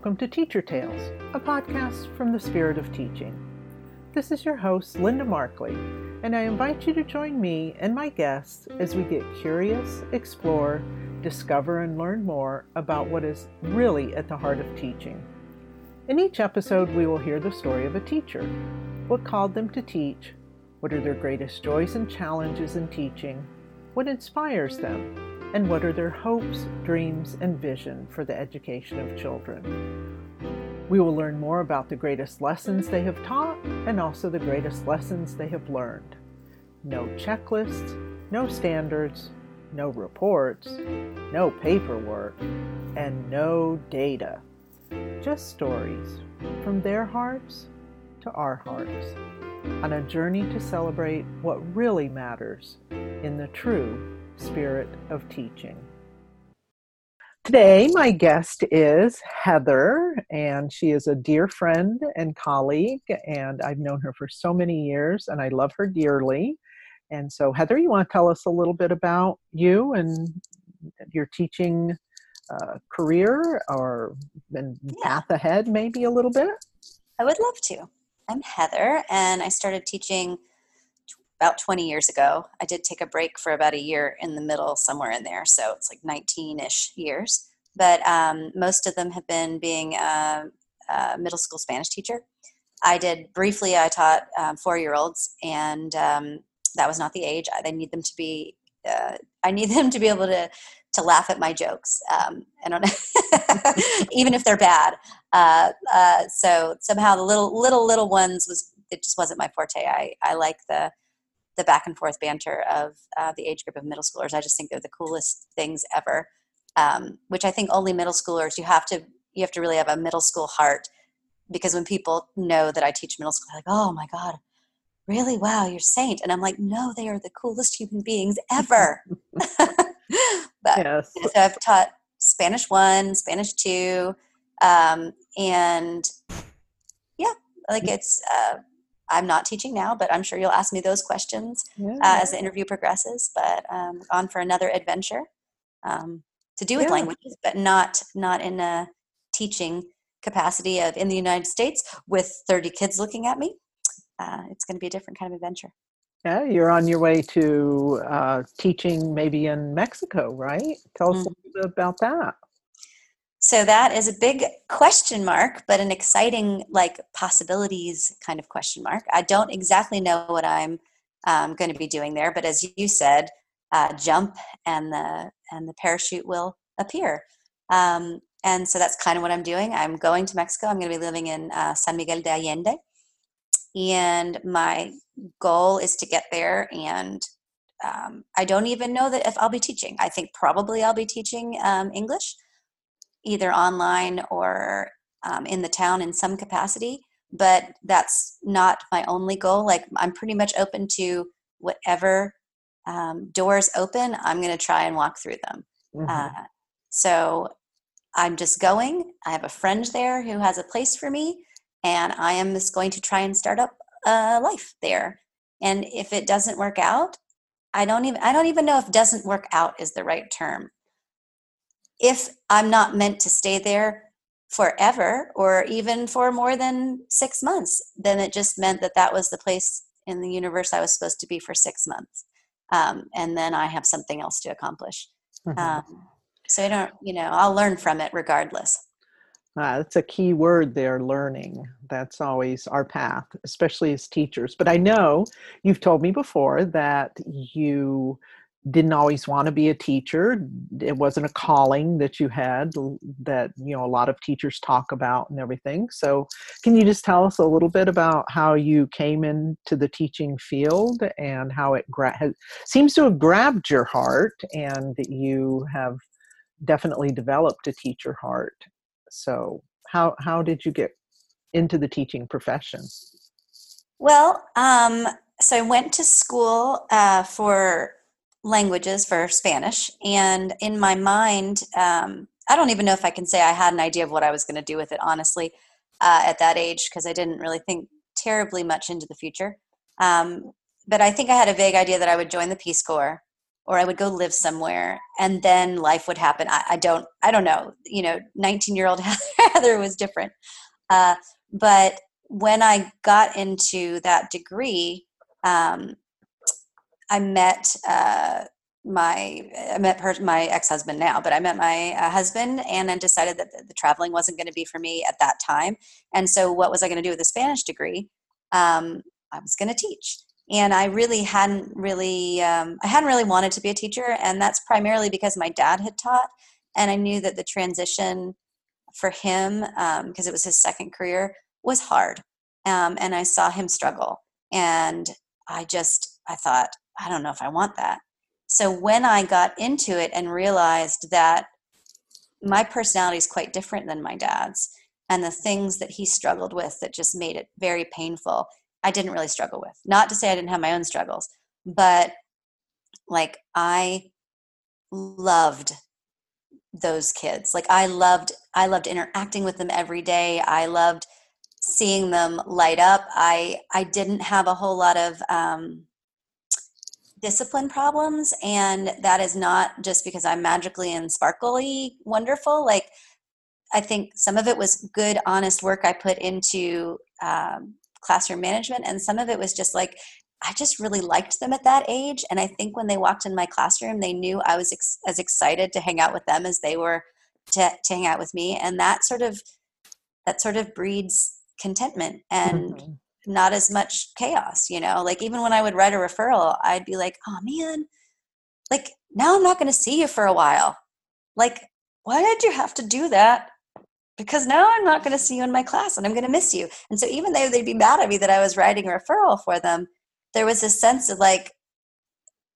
welcome to Teacher Tales, a podcast from the Spirit of Teaching. This is your host, Linda Markley, and I invite you to join me and my guests as we get curious, explore, discover, and learn more about what is really at the heart of teaching. In each episode, we will hear the story of a teacher. What called them to teach? What are their greatest joys and challenges in teaching? What inspires them? And what are their hopes, dreams, and vision for the education of children. We will learn more about the greatest lessons they have taught and also the greatest lessons they have learned. No checklists, no standards, no reports, no paperwork, and no data. Just stories from their hearts to our hearts on a journey to celebrate what really matters in the true spirit of teaching. Today, my guest is Heather, and she is a dear friend and colleague, and I've known her for so many years, and I love her dearly. And so, Heather, you want to tell us a little bit about you and your teaching uh, career or and yeah. path ahead, maybe a little bit? I would love to. I'm Heather, and I started teaching about 20 years ago. I did take a break for about a year in the middle, somewhere in there. So it's like 19 ish years. But um, most of them have been being a, a, middle school Spanish teacher. I did briefly, I taught um, four year olds, and um, that was not the age. I need them to be, uh, I need them to be able to to laugh at my jokes. I don't know, even if they're bad. Uh, uh, so somehow the little little little ones was it just wasn't my forte. I I like the the back and forth banter of uh, the age group of middle schoolers. I just think they're the coolest things ever. Um, which I think only middle schoolers you have to you have to really have a middle school heart because when people know that I teach middle school, they're like, oh my god, really? Wow, you're saint. And I'm like, no, they are the coolest human beings ever. but yes. so I've taught Spanish one, Spanish two, um, and yeah, like it's uh, I'm not teaching now, but I'm sure you'll ask me those questions yeah. uh, as the interview progresses. But um, on for another adventure um, to do with yeah. languages, but not not in a teaching capacity of in the United States with 30 kids looking at me. Uh, it's going to be a different kind of adventure. Yeah, you're on your way to uh, teaching maybe in Mexico, right? Tell us mm. a little bit about that. So that is a big question mark, but an exciting like possibilities kind of question mark. I don't exactly know what I'm um, going to be doing there, but as you said, uh, jump and the and the parachute will appear. Um, and so that's kind of what I'm doing. I'm going to Mexico. I'm going to be living in uh, San Miguel de Allende, and my goal is to get there. And um, I don't even know that if I'll be teaching. I think probably I'll be teaching um, English either online or um, in the town in some capacity but that's not my only goal like i'm pretty much open to whatever um, doors open i'm going to try and walk through them. Mm-hmm. uh, so i'm just going i have a friend there who has a place for me and i am just going to try and start up a life there. And if it doesn't work out i don't even i don't even know if doesn't work out is the right term if I'm not meant to stay there forever or even for more than six months, then it just meant that that was the place in the universe I was supposed to be for six months. Um, and then I have something else to accomplish. Mm-hmm. Um, so I don't, you know, I'll learn from it regardless. Uh, that's a key word there learning. That's always our path, especially as teachers. But I know you've told me before that you didn't always want to be a teacher it wasn't a calling that you had that you know a lot of teachers talk about and everything. So can you just tell us a little bit about how you came into the teaching field and how it gra- has, seems to have grabbed your heart and that you have definitely developed a teacher heart. So how how did you get into the teaching profession? Well um, so i went to school uh, for languages for Spanish. And in my mind, um, I don't even know if I can say I had an idea of what I was going to do with it, honestly, uh, at that age, because I didn't really think terribly much into the future. Um, but I think I had a vague idea that I would join the Peace Corps or I would go live somewhere and then life would happen. I, I don't, I don't know, you know, 19 year old Heather was different. Uh, but when I got into that degree, um, I met uh, my I met her, my ex husband now, but I met my uh, husband and then decided that the, the traveling wasn't going to be for me at that time. And so, what was I going to do with a Spanish degree? Um, I was going to teach, and I really hadn't really um, I hadn't really wanted to be a teacher, and that's primarily because my dad had taught, and I knew that the transition for him because um, it was his second career was hard, um, and I saw him struggle, and I just I thought I don't know if I want that. So when I got into it and realized that my personality is quite different than my dad's, and the things that he struggled with that just made it very painful, I didn't really struggle with. Not to say I didn't have my own struggles, but like I loved those kids. Like I loved I loved interacting with them every day. I loved seeing them light up. I I didn't have a whole lot of um, discipline problems and that is not just because i'm magically and sparkly wonderful like i think some of it was good honest work i put into um, classroom management and some of it was just like i just really liked them at that age and i think when they walked in my classroom they knew i was ex- as excited to hang out with them as they were to, to hang out with me and that sort of that sort of breeds contentment and mm-hmm not as much chaos, you know? Like even when I would write a referral, I'd be like, oh man, like now I'm not going to see you for a while. Like, why did you have to do that? Because now I'm not going to see you in my class and I'm going to miss you. And so even though they'd be mad at me that I was writing a referral for them, there was a sense of like,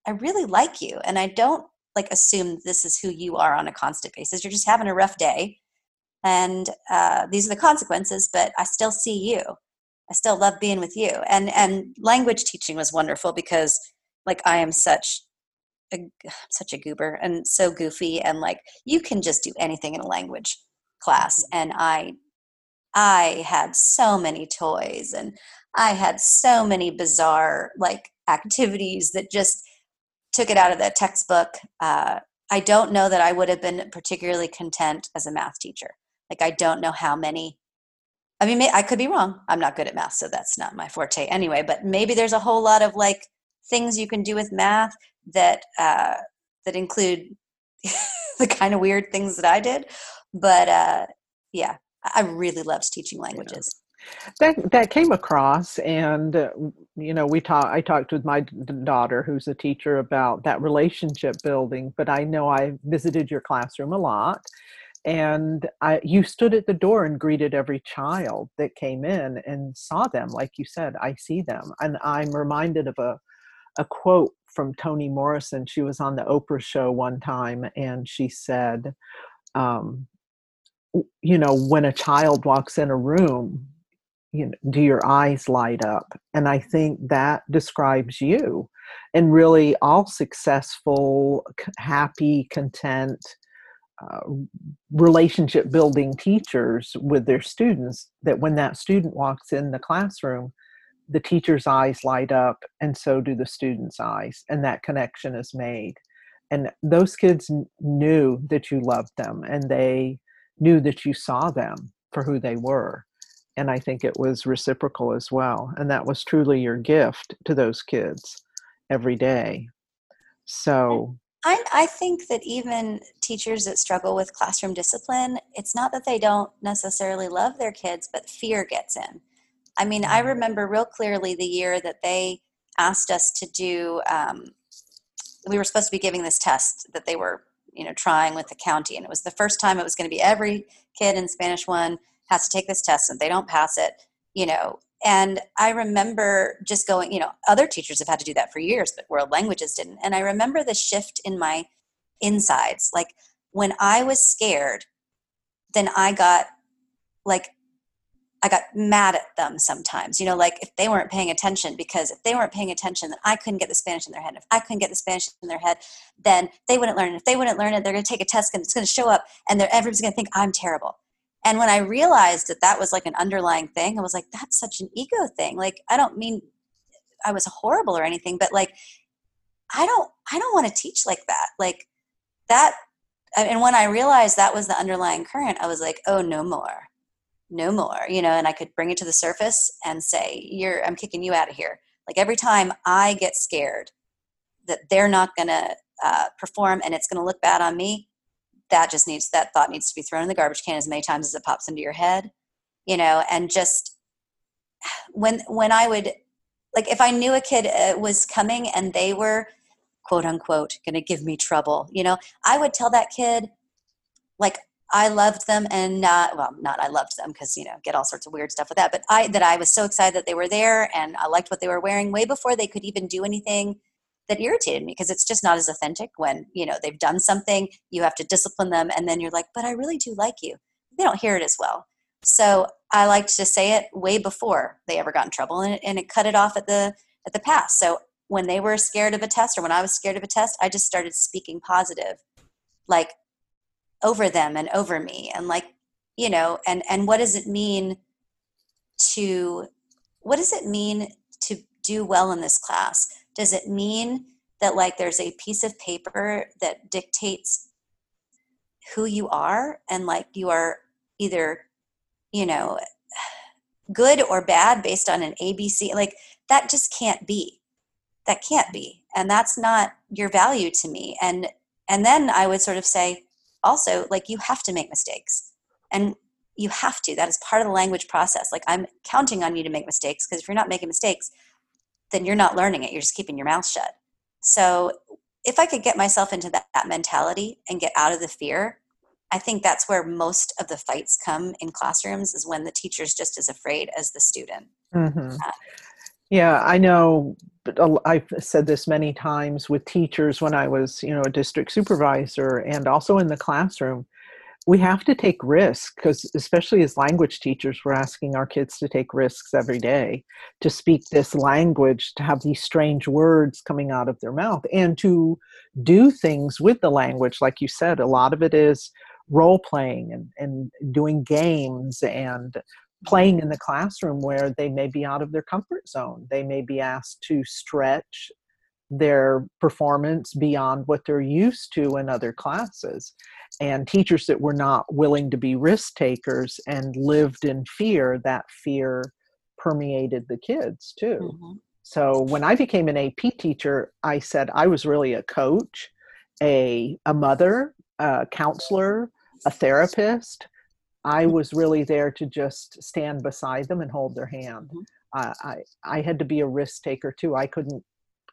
I really like you. And I don't like assume this is who you are on a constant basis. You're just having a rough day. And uh, these are the consequences, but I still see you I still love being with you. And and language teaching was wonderful because like I am such a such a goober and so goofy and like you can just do anything in a language class mm-hmm. and I I had so many toys and I had so many bizarre like activities that just took it out of the textbook. Uh, I don't know that I would have been particularly content as a math teacher. Like I don't know how many I mean, I could be wrong. I'm not good at math, so that's not my forte anyway. But maybe there's a whole lot of like things you can do with math that uh, that include the kind of weird things that I did. But uh, yeah, I really loved teaching languages. Yeah. That that came across, and uh, you know, we talked. I talked with my daughter, who's a teacher, about that relationship building. But I know I visited your classroom a lot, and I, you stood at the door and greeted every child that came in and saw them like you said i see them. And i'm reminded of a, a quote from toni morrison. She was on the oprah show one time and she said um, you know when a child walks in a room you know, do your eyes light up? And i think that describes you. And really all successful happy content uh, relationship building teachers with their students that when that student walks in the classroom the teacher's eyes light up and so do the students eyes and that connection is made. And those kids knew that you loved them and they knew that you saw them for who they were and i think it was reciprocal as well and that was truly your gift to those kids every day. So I, I think that even teachers that struggle with classroom discipline, it's not that they don't necessarily love their kids, but fear gets in. I mean, I mm. remember real clearly the year that they asked us to do, um, we were supposed to be giving this test that they were, you know, trying with the county. And it was the first time it was going to be every kid in Spanish one has to take this test and they don't pass it, you know, and I remember just going, you know, other teachers have had to do that for years, but world languages didn't. And I remember the shift in my insides. Like when I was scared, then I got like, I got mad at them sometimes, you know, like if they weren't paying attention, because if they weren't paying attention, then I couldn't get the Spanish in their head. If I couldn't get the Spanish in their head, then they wouldn't learn. If they wouldn't learn it, they're going to take a test and it's going to show up and everyone's going to think I'm terrible. And when I realized that that was like an underlying thing, I was like, that's such an ego thing. Like, I don't mean I was horrible or anything, but like, I don't I don't want to teach like that. Like that and when I realized that was the underlying current, I was like, oh no more. No more. You know, and I could bring it to the surface and say, You're I'm kicking you out of here. Like every time I get scared that they're not gonna uh, perform and it's gonna look bad on me, that just needs that thought needs to be thrown in the garbage can as many times as it pops into your head. You know, and just when when I would like if I knew a kid uh, was coming and they were quote unquote going to give me trouble, you know, I would tell that kid like I loved them and not well not I loved them because you know get all sorts of weird stuff with that but I that I was so excited that they were there and I liked what they were wearing way before they could even do anything that irritated me because it's just not as authentic when you know they've done something you have to discipline them and then you're like but I really do like you they don't hear it as well so I liked to say it way before they ever got in trouble, and it, and it cut it off at the at the pass. So when they were scared of a test, or when I was scared of a test, I just started speaking positive, like over them and over me, and like you know, and and what does it mean to what does it mean to do well in this class? Does it mean that like there's a piece of paper that dictates who you are and like you are either you know good or bad based on an abc like that just can't be. That can't be. And that's not your value to me. And and then i would sort of say also like you have to make mistakes. And you have to. That is part of the language process. Like i'm counting on you to make mistakes because if you're not making mistakes then you're not learning it you're just keeping your mouth shut so if i could get myself into that, that mentality and get out of the fear I think that's where most of the fights come in classrooms is when the teacher's just as afraid as the student. Mm-hmm. Uh, yeah, I know. I've said this many times with teachers when I was, you know, a district supervisor and also in the classroom. We have to take risks because, especially as language teachers, we're asking our kids to take risks every day to speak this language, to have these strange words coming out of their mouth, and to do things with the language. Like you said, a lot of it is role playing and, and doing games and playing in the classroom where they may be out of their comfort zone. They may be asked to stretch their performance beyond what they're used to in other classes. And teachers that were not willing to be risk takers and lived in fear, that fear permeated the kids too. Mm-hmm. So when I became an AP teacher, I said I was really a coach, a, a mother, a counselor, a therapist. I was really there to just stand beside them and hold their hand. Mm-hmm. Uh, I, I had to be a risk taker too. I couldn't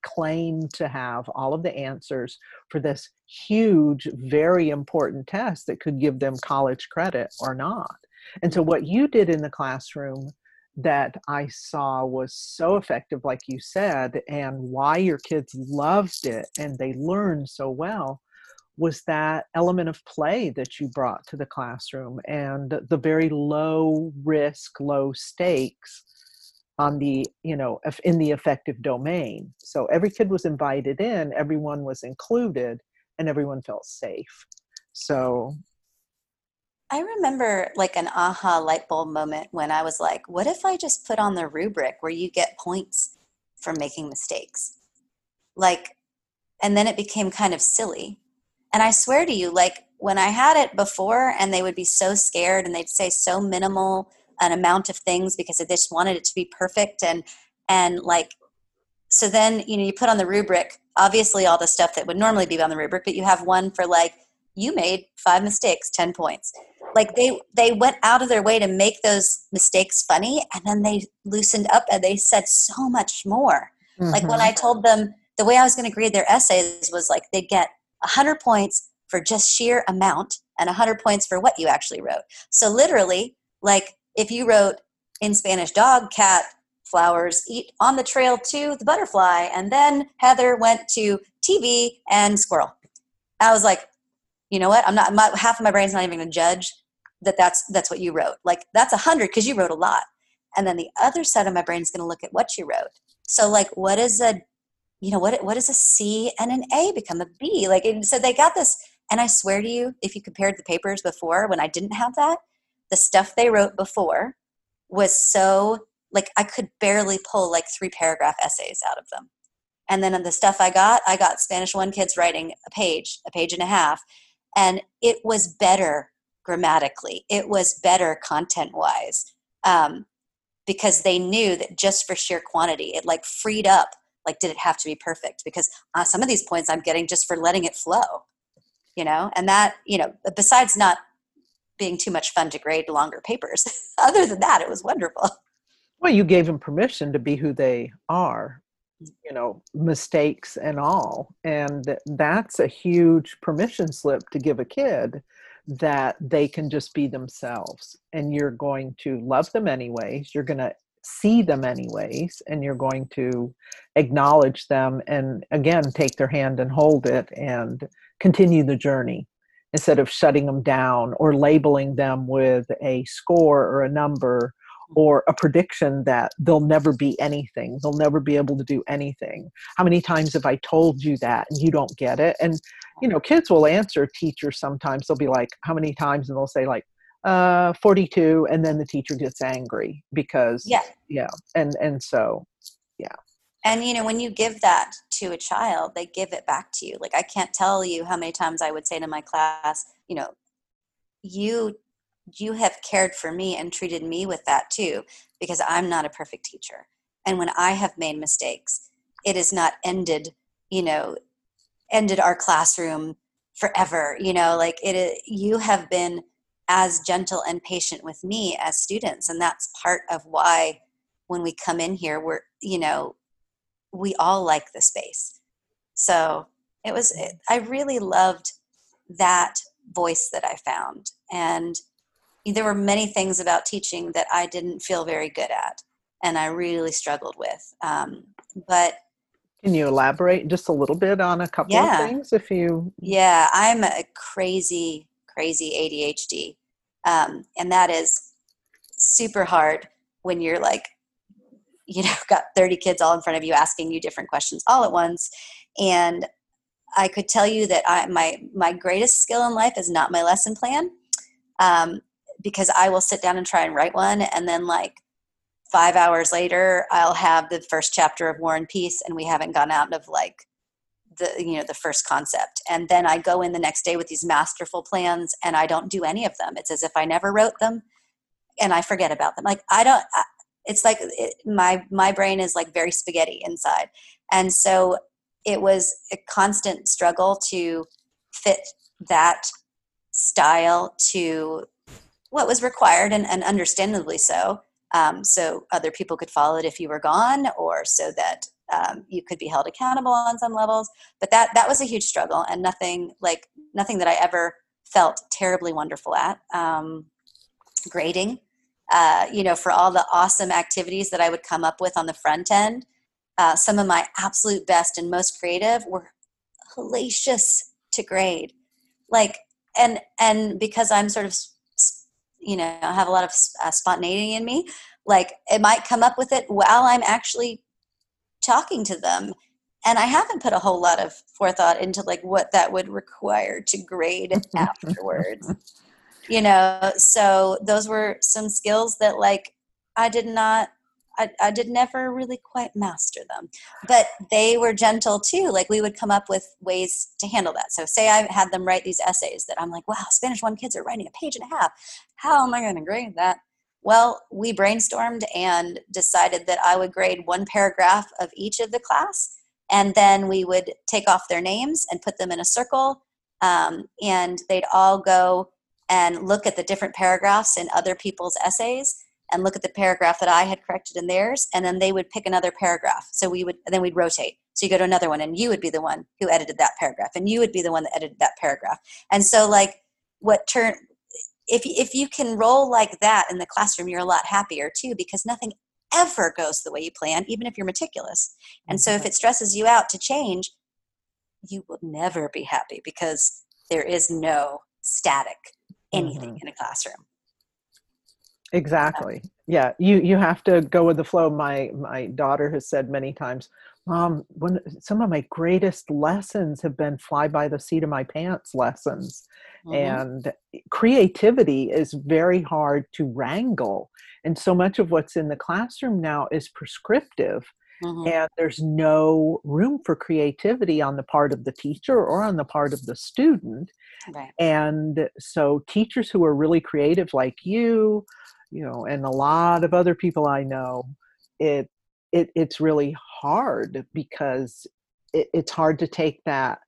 claim to have all of the answers for this huge, very important test that could give them college credit or not. And so, what you did in the classroom that I saw was so effective, like you said, and why your kids loved it and they learned so well was that element of play that you brought to the classroom and the very low risk low stakes on the you know in the affective domain. So every kid was invited in everyone was included and everyone felt safe. So i remember like an aha light bulb moment when i was like what if i just put on the rubric where you get points for making mistakes? Like and then it became kind of silly. And I swear to you, like when I had it before and they would be so scared and they'd say so minimal an amount of things because they just wanted it to be perfect and and like so then you know you put on the rubric obviously all the stuff that would normally be on the rubric but you have one for like you made five mistakes 10 points like they they went out of their way to make those mistakes funny and then they loosened up and they said so much more mm-hmm. like when mm-hmm. i told them the way i was going to grade their essays was like they'd get 100 points for just sheer amount and 100 points for what you actually wrote. So, literally, like if you wrote in Spanish, dog, cat, flowers, eat on the trail to the butterfly, and then Heather went to TV and squirrel. I was like, you know what? I'm not, my, half of my brain's not even going to judge that that's, that's what you wrote. Like, that's a 100 because you wrote a lot. And then the other side of my brain is going to look at what you wrote. So, like, what is a you know what what does a c and an a become a b like so they got this and i swear to you if you compared the papers before when i didn't have that the stuff they wrote before was so like i could barely pull like three paragraph essays out of them And then on the stuff I got, I got Spanish 1 kids writing a page, a page and a half. And it was better grammatically, it was better content wise. Um, because they knew that just for sheer quantity, it like freed up. Like, did it have to be perfect? Because uh, some of these points I'm getting just for letting it flow, you know, and that, you know, besides not being too much fun to grade longer papers, other than that, it was wonderful. Well, you gave them permission to be who they are, mm. you know, mistakes and all. And that's a huge permission slip to give a kid that they can just be themselves. And you're going to love them anyways. You're going to see them anyways. And you're going to acknowledge them and again take their hand and hold it and continue the journey instead of shutting them down or labeling them with a score or a number or a prediction that they'll never be anything they'll never be able to do anything. How many times have i told you that and you don't get it? And you know kids will answer teachers sometimes they'll be like how many times? And they'll say like uh 42 and then the teacher gets angry because yeah. yeah and and so yeah. And you know when you give that to a child they give it back to you. Like i can't tell you how many times i would say to my class you know you you have cared for me and treated me with that too because i'm not a perfect teacher. And when i have made mistakes it has not ended you know ended our classroom forever you know? Like it you have been as gentle and patient with me as students and that's part of why when we come in here we're you know we all like the space so it was it, i really loved that voice that i found and there were many things about teaching that I didn't feel very good at, and I really struggled with. Um, but can you elaborate just a little bit on a couple yeah. of things, if you? Yeah, I'm a crazy, crazy ADHD, um, and that is super hard when you're like, you know, got 30 kids all in front of you asking you different questions all at once, and I could tell you that I, my my greatest skill in life is not my lesson plan. Um, because I will sit down and try and write one, and then like five hours later, I'll have the first chapter of War and Peace, and we haven't gone out of like the you know the first concept. And then i go in the next day with these masterful plans and i don't do any of them. It's as if i never wrote them and i forget about them. Like i don't it's like it, my my brain is like very spaghetti inside and so it was a constant struggle to fit that style to what was required and, and understandably so. Um, so other people could follow it if you were gone, or so that um, you could be held accountable on some levels. But that that was a huge struggle, and nothing like nothing that I ever felt terribly wonderful at. Um, grading, uh, you know, for all the awesome activities that I would come up with on the front end, uh, some of my absolute best and most creative were hellacious to grade. Like, and and because I'm sort of you know I have a lot of uh, spontaneity in me like it might come up with it while i'm actually talking to them and i haven't put a whole lot of forethought into like what that would require to grade afterwards you know so those were some skills that like i did not I, I did never really quite master them. But they were gentle too like we would come up with ways to handle that. So say i had them write these essays that i'm like wow spanish one kids are writing a page and a half. How am i going to grade that? Well we brainstormed and decided that i would grade one paragraph of each of the class and then we would take off their names and put them in a circle um, and they'd all go and look at the different paragraphs in other people's essays and look at the paragraph that I had corrected in theirs, and then they would pick another paragraph. So we would, and then we'd rotate. So you go to another one, and you would be the one who edited that paragraph, and you would be the one that edited that paragraph. And so, like, what turn if if you can roll like that in the classroom, you're a lot happier too, because nothing ever goes the way you plan, even if you're meticulous. And so, if mm-hmm. it stresses you out to change, you will never be happy because there is no static anything mm-hmm. in a classroom. Exactly. Yeah, you you have to go with the flow. My my daughter has said many times, "Mom, when some of my greatest lessons have been fly by the seat of my pants lessons." Mm-hmm. And creativity is very hard to wrangle. And so much of what's in the classroom now is prescriptive Mm-hmm. And there's no room for creativity on the part of the teacher or on the part of the student. Right. And so, teachers who are really creative, like you, you know, and a lot of other people I know, it, it it's really hard because it, it's hard to take that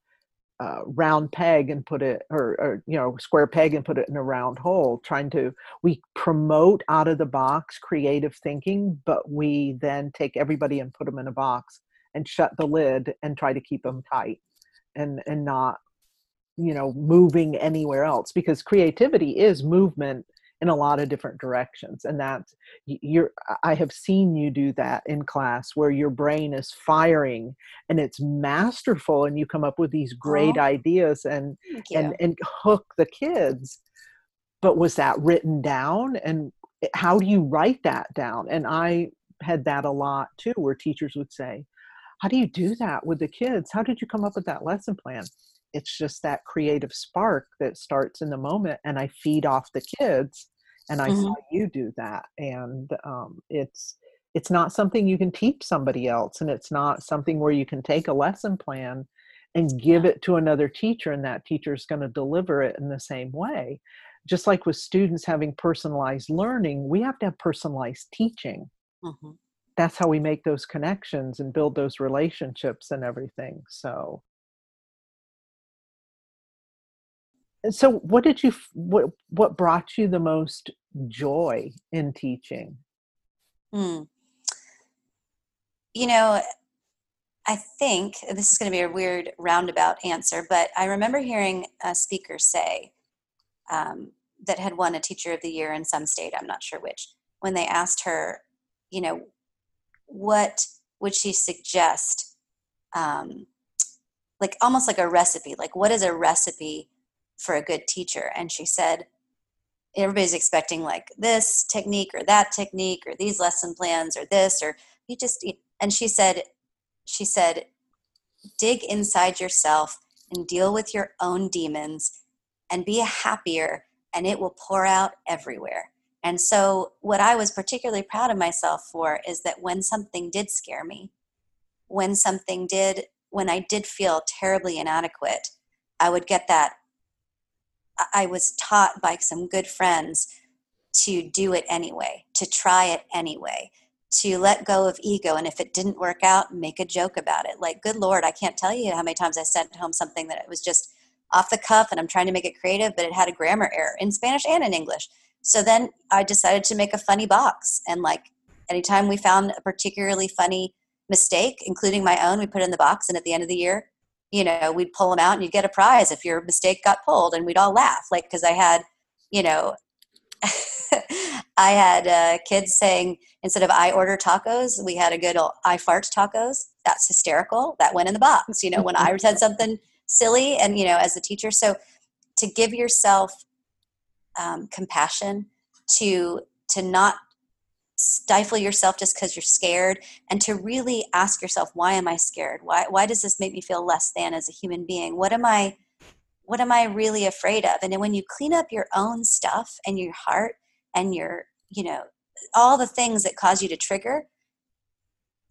uh, round peg and put it or, or, you know square peg and put it in a round hole trying to we promote out of the box creative thinking but we then take everybody and put them in a box and shut the lid and try to keep them tight and and not you know moving anywhere else because creativity is movement in a lot of different directions and that's you're i have seen you do that in class where your brain is firing and it's masterful and you come up with these great oh, ideas and and and hook the kids. But was that written down? And eh, how do you write that down? And i had that a lot too where teachers would say how do you do that with the kids? How did you come up with that lesson plan it's just that creative spark that starts in the moment and i feed off the kids and i mm-hmm. saw you do that and um, it's it's not something you can teach somebody else and it's not something where you can take a lesson plan and give it to another teacher and that teacher is going to deliver it in the same way just like with students having personalized learning we have to have personalized teaching mm-hmm. that's how we make those connections and build those relationships and everything so so what did you what what brought you the most joy in teaching mm. you know i think this is going to be a weird roundabout answer but i remember hearing a speaker say um, that had won a teacher of the year in some state i'm not sure which when they asked her you know what would she suggest um, like almost like a recipe like what is a recipe for a good teacher. And she said everybody's expecting like this technique or that technique or these lesson plans or this or you just and she said she said dig inside yourself and deal with your own demons and be happier and it will pour out everywhere. And so what i was particularly proud of myself for is that when something did scare me when something did when i did feel terribly inadequate i would get that I was taught by some good friends to do it anyway, to try it anyway, to let go of ego. And if it didn't work out, make a joke about it. Like, good Lord, I can't tell you how many times I sent home something that it was just off the cuff and I'm trying to make it creative, but it had a grammar error in Spanish and in English. So then I decided to make a funny box. And like, anytime we found a particularly funny mistake, including my own, we put it in the box. And at the end of the year, you know, we'd pull them out and you'd get a prize if your mistake got pulled, and we'd all laugh. Like, because I had, you know, I had uh, kids saying instead of I order tacos, we had a good old I fart tacos. That's hysterical. That went in the box. You know, when I said something silly, and you know, as a teacher, so to give yourself um, compassion, to to not stifle yourself just because you're scared and to really ask yourself why am i scared? Why why does this make me feel less than as a human being? What am i what am i really afraid of? And then when you clean up your own stuff and your heart and your you know all the things that cause you to trigger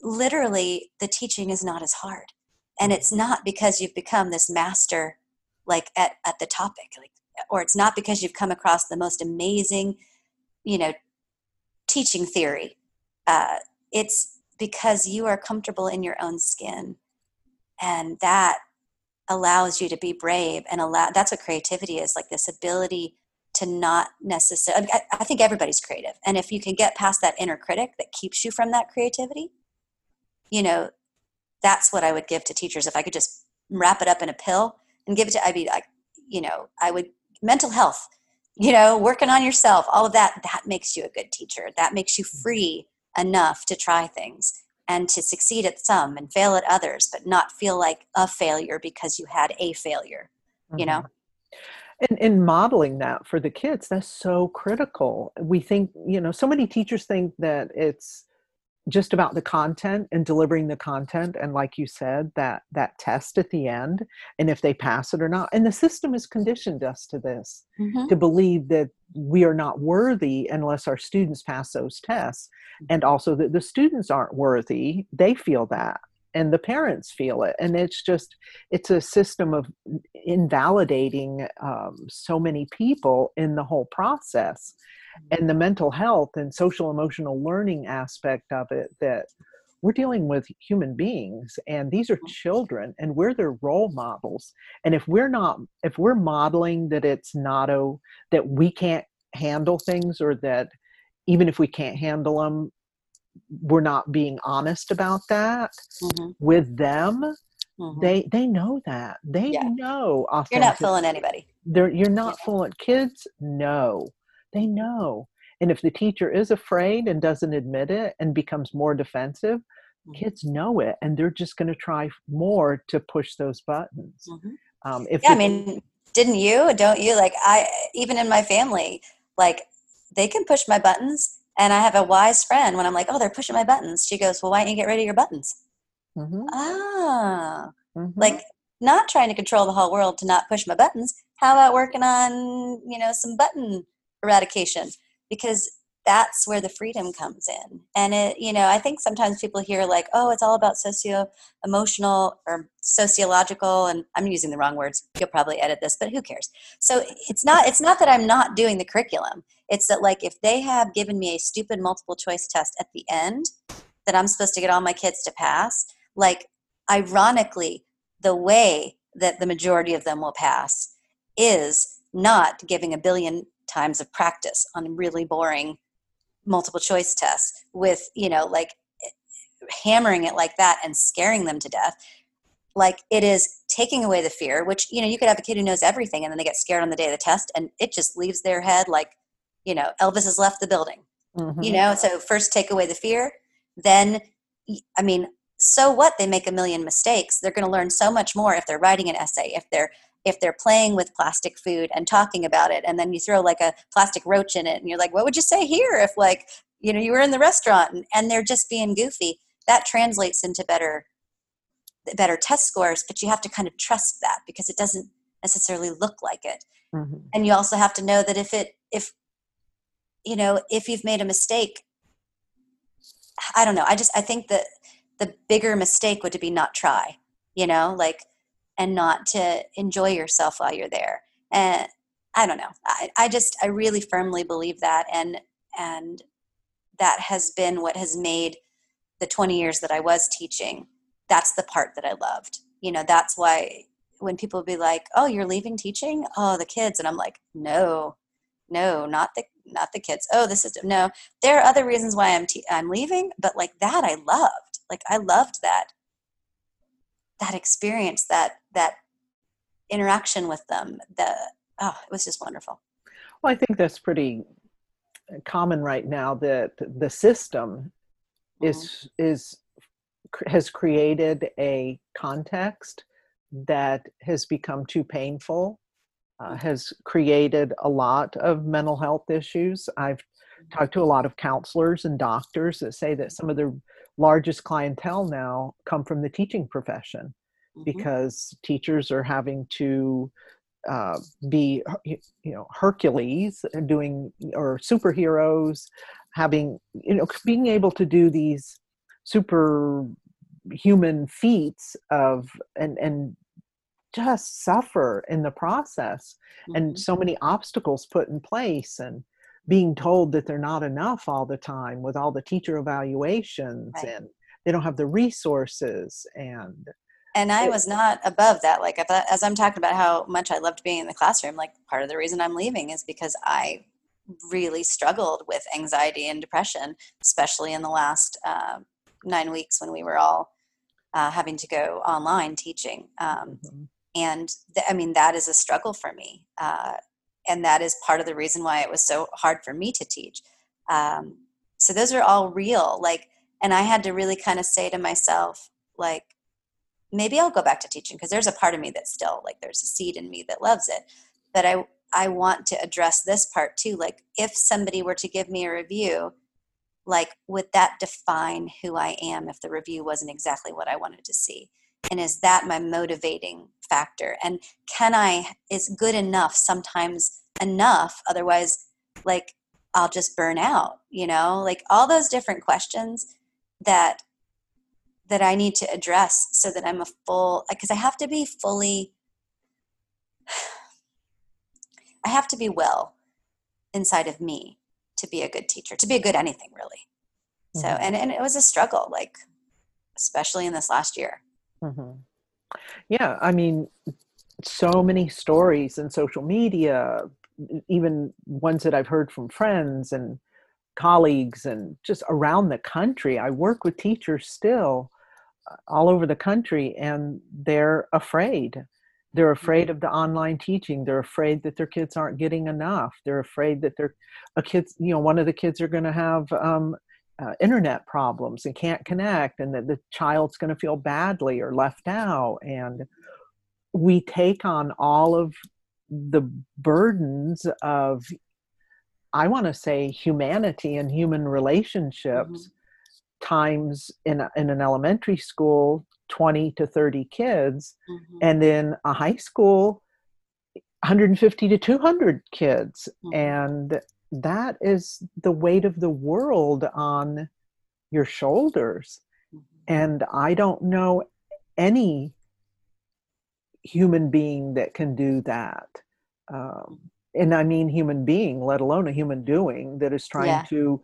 literally the teaching is not as hard. And it's not because you've become this master like at, at the topic like or it's not because you've come across the most amazing you know teaching theory. Uh, it's because you are comfortable in your own skin. And that allows you to be brave and allow that's what creativity is like this ability to not necessarily I, I think everybody's creative and if you can get past that inner critic that keeps you from that creativity you know that's what i would give to teachers if i could just wrap it up in a pill and give it to i'd be like you know i would mental health you know working on yourself all of that that makes you a good teacher that makes you free enough to try things and to succeed at some and fail at others but not feel like a failure because you had a failure mm-hmm. you know mm-hmm. and in modeling that for the kids that's so critical we think you know so many teachers think that it's just about the content and delivering the content and like you said that that test at the end and if they pass it or not. And the system has conditioned us to this mm-hmm. to believe that we are not worthy unless our students pass those tests. And also that the students aren't worthy they feel that and the parents feel it and it's just it's a system of invalidating um, so many people in the whole process and the mental health and social emotional learning aspect of it that we're dealing with human beings and these are children and we're their role models. And if we're not if we're modeling that it's not a that we can't handle things or that even if we can't handle them we're not being honest about that mm-hmm. with them mm-hmm. they they know that they yeah. know you're not fooling anybody they're you're not yeah. fooling kids know they know. And if the teacher is afraid and doesn't admit it and becomes more defensive, mm-hmm. kids know it and they're just going to try more to push those buttons. Mm-hmm. Um, if yeah, I mean, didn't you? Don't you? Like, I, even in my family, like, they can push my buttons. And I have a wise friend when I'm like, oh, they're pushing my buttons. She goes, well, why don't you get rid of your buttons? Mm-hmm. Ah, mm-hmm. like not trying to control the whole world to not push my buttons. How about working on, you know, some button eradication because that's where the freedom comes in and it you know i think sometimes people hear like oh it's all about socio emotional or sociological and i'm using the wrong words you'll probably edit this but who cares so it's not it's not that i'm not doing the curriculum it's that like if they have given me a stupid multiple choice test at the end that i'm supposed to get all my kids to pass like ironically the way that the majority of them will pass is not giving a billion times of practice on really boring multiple choice tests with you know like hammering it like that and scaring them to death. Like it is taking away the fear which you know you could have a kid who knows everything and then they get scared on the day of the test and it just leaves their head like you know elvis has left the building mm-hmm. you know so first take away the fear then i mean so what? They make a million mistakes. They're going to learn so much more if they're writing an essay if they're if they're playing with plastic food and talking about it and then you throw like a plastic roach in it and you're like what would you say here if like you know you were in the restaurant? And, and they're just being goofy. That translates into better better test scores but you have to kind of trust that because it doesn't necessarily look like it. Mm-hmm. and you also have to know that if it if you know if you've made a mistake i don't know. I just i think that the bigger mistake would to be not try you know like and not to enjoy yourself while you're there. And i don't know. I, I just i really firmly believe that. And and that has been what has made the 20 years that i was teaching that's the part that i loved. You know that's why when people be like oh you're leaving teaching? Oh the kids. And i'm like no no not the not the kids. Oh the system no. There are other reasons why i'm te- i'm leaving but like that i loved. Like i loved that that experience that that interaction with them the oh it was just wonderful. Well i think that's pretty common right now that the system mm-hmm. is is has created a context that has become too painful uh, has created a lot of mental health issues i've mm-hmm. talked to a lot of counselors and doctors that say that some of the largest clientele now come from the teaching profession mm-hmm. because teachers are having to uh, be you know hercules doing or superheroes having you know being able to do these super human feats of and and just suffer in the process mm-hmm. and so many obstacles put in place and being told that they're not enough all the time with all the teacher evaluations right. and they don't have the resources and and i was not above that like as i'm talking about how much i loved being in the classroom like part of the reason i'm leaving is because i really struggled with anxiety and depression especially in the last uh, nine weeks when we were all uh, having to go online teaching um, mm-hmm. And th- i mean that is a struggle for me uh, and that is part of the reason why it was so hard for me to teach. Um, so those are all real like and i had to really kind of say to myself like maybe i'll go back to teaching because there's a part of me that's still like there's a seed in me that loves it but i i want to address this part too like if somebody were to give me a review like would that define who i am if the review wasn't exactly what i wanted to see and is that my motivating factor? And can i is good enough sometimes enough? Otherwise like i'll just burn out you know? Like all those different questions that that i need to address so that i'm a full because i have to be fully i have to be well inside of me to be a good teacher to be a good anything really. Mm-hmm. so and, and it was a struggle like especially in this last year mm-hmm. yeah i mean so many stories in social media even ones that i've heard from friends and colleagues and just around the country i work with teachers still uh, all over the country and they're afraid they're afraid of the online teaching. They're afraid that their kids aren't getting enough. They're afraid that their kids, you know, one of the kids are going to have um, uh, internet problems and can't connect, and that the child's going to feel badly or left out. And we take on all of the burdens of, I want to say, humanity and human relationships. Mm-hmm. Times in a, in an elementary school 20 to 30 kids mm-hmm. and in a high school 150 to 200 kids mm-hmm. and that is the weight of the world on your shoulders mm-hmm. and i don't know any human being that can do that um, and i mean human being let alone a human doing that is trying yeah. to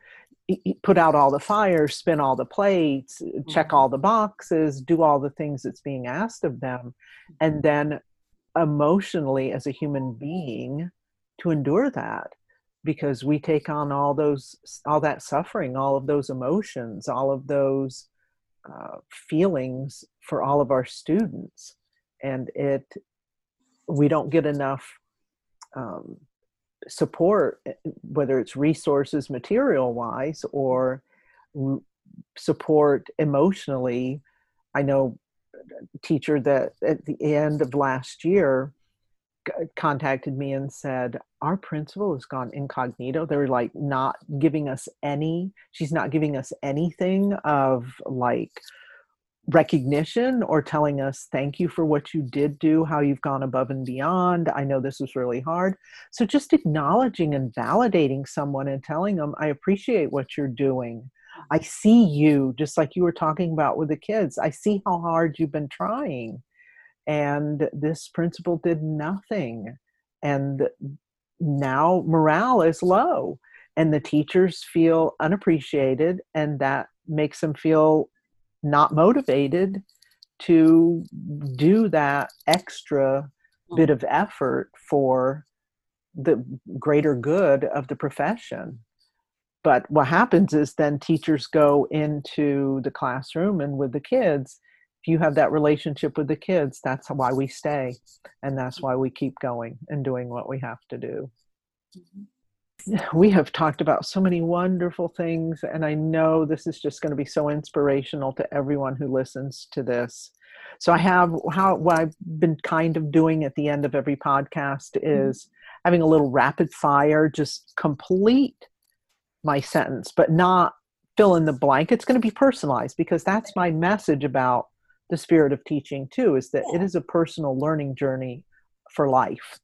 put out all the fires, spin all the plates, check mm-hmm. all the boxes, do all the things that's being asked of them, and mm-hmm. then emotionally as a human being to endure that because we take on all those all that suffering all of those emotions all of those uh, feelings for all of our students and it we don't get enough um, support, eh, whether it's resources material wise or support emotionally. I know a teacher that at the end of last year contacted me and said our principal has gone incognito. They're like not giving us any she's not giving us anything of like recognition or telling us thank you for what you did do how you've gone above and beyond. I know this was really hard. So just acknowledging and validating someone and telling them i appreciate what you're doing. I see you just like you were talking about with the kids i see how hard you've been trying and this principal did nothing and now morale is low and the teachers feel unappreciated and that makes them feel not motivated to do that extra mm. bit of effort for the greater good of the profession. But what happens is then teachers go into the classroom and with the kids, you have that relationship with the kids, that's why we stay. And that's why we keep going and doing what we have to do. Mm-hmm we have talked about so many wonderful things, and I know this is just going to be so inspirational to everyone who listens to this. So I have how what I've been kind of doing at the end of every podcast mm-hmm. is mm-hmm. having a little rapid fire, just complete my sentence, but not fill in the blank. It's going to be personalized because that's my message about the spirit of teaching too, is that it is a personal learning journey for life.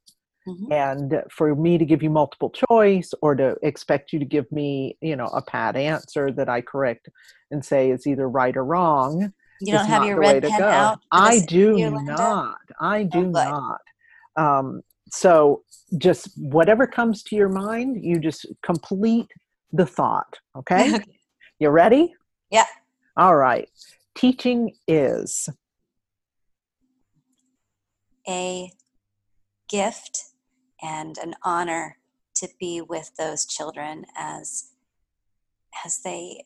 Mm-hmm. And for me to give you multiple choice or to expect you to give me, you know, a pat answer that I correct and say is either right or wrong. You don't have your red pen out. I do not. I do oh, not. Um, so just whatever comes to your mind, you just complete the thought. Okay. you ready? Yeah. All right. Teaching is? A gift and an honor to be with those children as as they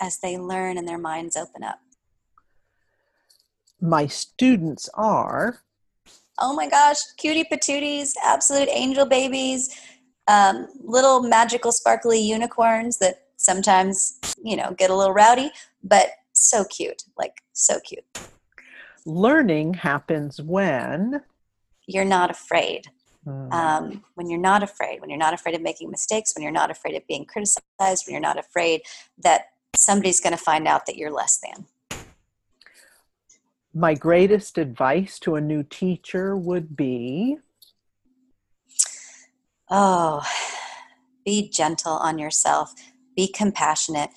as they learn and their minds open up. My students are? Oh my gosh cutie patooties absolute angel babies um, little magical sparkly unicorns that sometimes you know get a little rowdy but so cute like so cute. Learning happens when? You're not afraid. Mm. um, when you're not afraid, when you're not afraid of making mistakes, when you're not afraid of being criticized, when you're not afraid that somebody's going to find out that you're less than. My greatest advice to a new teacher would be? Oh, be gentle on yourself, be compassionate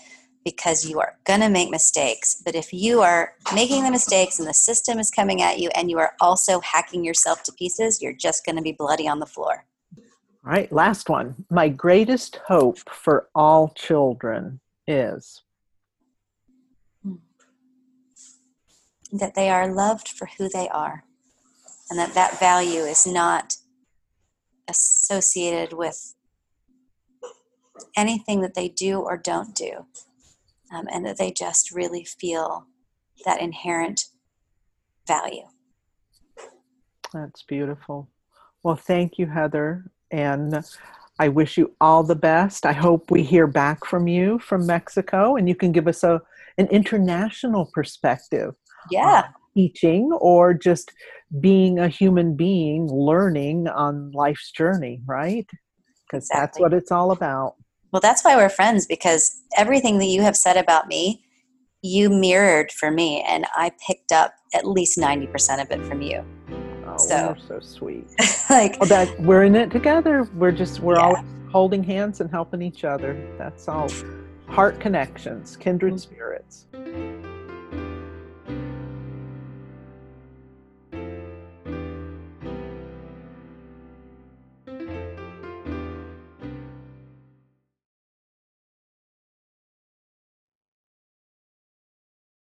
because you are going to make mistakes. But if you are making the mistakes and the system is coming at you and you are also hacking yourself to pieces, you're just going to be bloody on the floor. All right, last one. My greatest hope for all children is hmm. that they are loved for who they are and that that value is not associated with anything that they do or don't do, um, and that they just really feel that inherent value. That's beautiful. Well, thank you, Heather. And I wish you all the best. I hope we hear back from you from Mexico and you can give us a, an international perspective. Yeah. Teaching or just being a human being learning on life's journey, right? Because exactly. that's what it's all about. Well, that's why we're friends because everything that you have said about me, you mirrored for me, and I picked up at least 90% of it from you. Oh, so, so sweet. like, well, that we're in it together. We're just, we're yeah. all holding hands and helping each other. That's all. Heart connections, kindred mm-hmm. spirits.